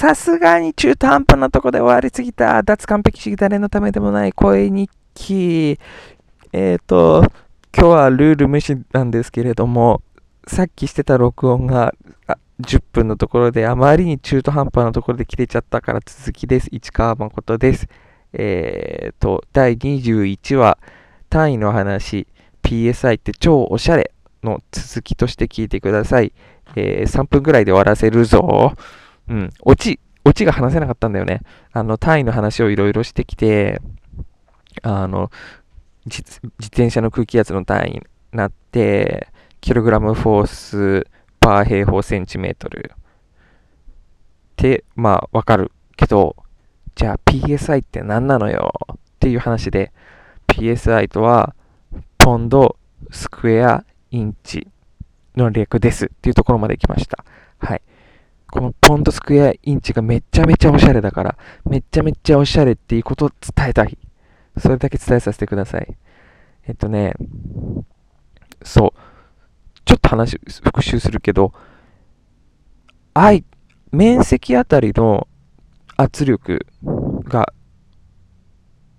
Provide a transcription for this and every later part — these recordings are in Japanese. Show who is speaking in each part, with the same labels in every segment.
Speaker 1: さすがに中途半端なとこで終わりすぎた。脱完璧主義誰のためでもない声日記。えっ、ー、と、今日はルール無視なんですけれども、さっきしてた録音が10分のところであまりに中途半端なところで切れちゃったから続きです。市川誠です。えっ、ー、と、第21話、単位の話、PSI って超おしゃれの続きとして聞いてください。えー、3分ぐらいで終わらせるぞ。うん、オチ、オチが話せなかったんだよね。あの、単位の話をいろいろしてきて、あの、自転車の空気圧の単位になって、キログラムフォースパー平方センチメートルって、まあ、わかるけど、じゃあ PSI って何なのよ？っていう話で、PSI とは、ポンドスクエアインチの略ですっていうところまで来ました。ポンドスクエアインチがめちゃめちゃおしゃれだから、めちゃめちゃおしゃれっていうことを伝えたい。それだけ伝えさせてください。えっとね、そう。ちょっと話、復習するけど、愛、面積あたりの圧力が、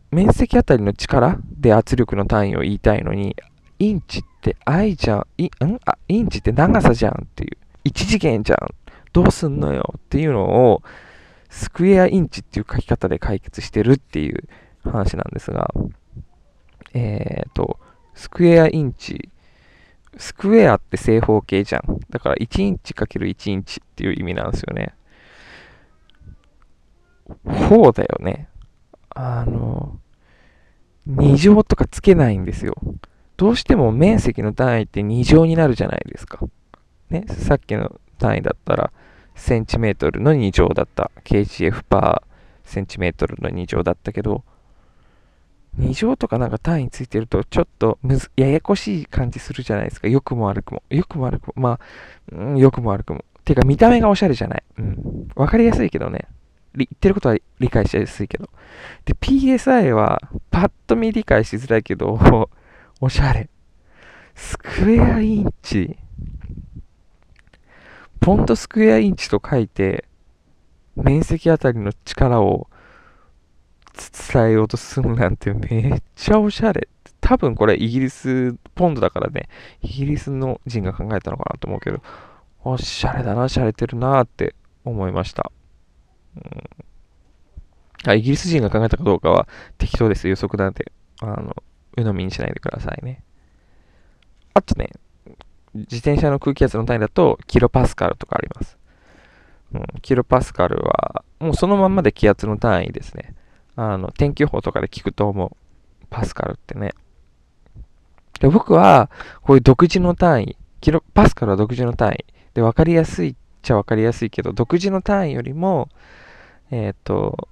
Speaker 1: 面積あたりの力で圧力の単位を言いたいのに、インチって愛じゃん、いん？あインチって長さじゃんっていう、一次元じゃん、どうすんのよっていうのを、スクエアインチっていう書き方で解決してるっていう話なんですが、えっ、ー、と、スクエアインチ、スクエアって正方形じゃん。だから1インチ ×1 インチっていう意味なんですよね。4だよね。あの、2乗とかつけないんですよ。どうしても面積の単位って2乗になるじゃないですか。ね、さっきの単位だったら、センチメートルの2乗だった。kgf パーセンチメートルの2乗だったけど、2乗とかなんか単位ついてると、ちょっとむず、ややこしい感じするじゃないですか。良くも悪くも。良くも悪くも。まあ、うん、良くも悪くも。てか、見た目がおしゃれじゃない。うん。わかりやすいけどね。言ってることは理解しやすいけど。で、PSI は、パッと見理解しづらいけど、おしゃれ。スクエアインチ。ポンドスクエアインチと書いて、面積あたりの力を伝えようとするなんてめっちゃおしゃれ。多分これイギリス、ポンドだからね、イギリスの人が考えたのかなと思うけど、おしゃれだな、しゃれてるなって思いました。うん、あイギリス人が考えたかどうかは適当です。予測なんて、あの、鵜呑みにしないでくださいね。あとね、自転車の空気圧の単位だと、キロパスカルとかあります。うん、キロパスカルは、もうそのままで気圧の単位ですね。あの、天気予報とかで聞くと思う。パスカルってね。で僕は、こういう独自の単位、キロ、パスカルは独自の単位。で、分かりやすいっちゃ分かりやすいけど、独自の単位よりも、えっ、ー、と、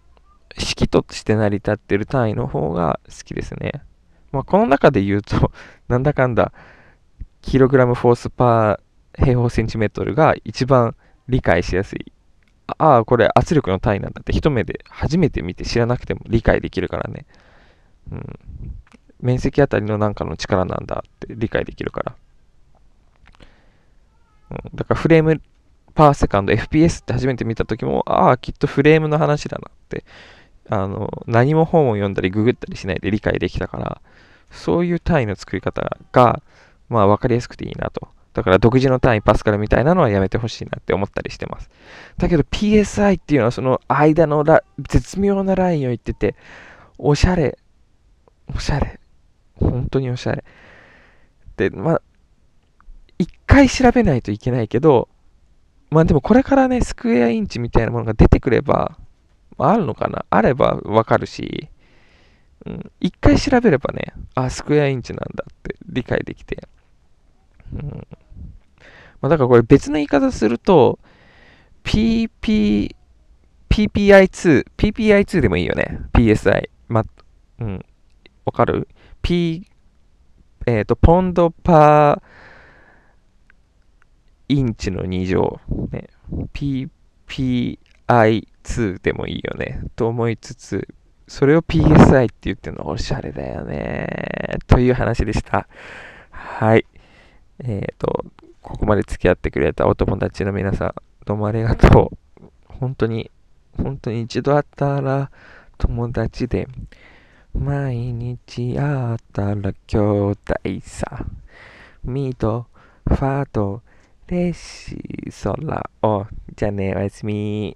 Speaker 1: 式として成り立ってる単位の方が好きですね。まあ、この中で言うと、なんだかんだ、キログラムフォースパー平方センチメートルが一番理解しやすいああ、これ圧力の単位なんだって一目で初めて見て知らなくても理解できるからね。うん。面積あたりのなんかの力なんだって理解できるから。うん、だから frame per second FPS って初めて見た時も、ああ、きっとフレームの話だなって、あの、何も本を読んだりググったりしないで理解できたから、そういう単位の作り方が、まあ分かりやすくていいなと。だから独自の単位パスカルみたいなのはやめてほしいなって思ったりしてます。だけど PSI っていうのはその間の絶妙なラインを言ってて、おしゃれ。おしゃれ。本当におしゃれ。で、まあ、一回調べないといけないけど、まあでもこれからね、スクエアインチみたいなものが出てくれば、あ、あるのかなあればわかるし、うん、一回調べればね、あ、スクエアインチなんだって理解できて、うんまあ、だからこれ別の言い方すると、PP、PPI2、PPI2 でもいいよね。PSI。ま、うん。わかる ?P、えっ、ー、と、ポンドパーインチの2乗。ね。PPI2 でもいいよね。と思いつつ、それを PSI って言ってるのおしゃれだよね。という話でした。はい。えっ、ー、と、ここまで付き合ってくれたお友達の皆さん、どうもありがとう。本当に本当に一度会ったら友達で、毎日会ったら兄弟さ。ミとファとレシソラを。じゃあね、おやすみ。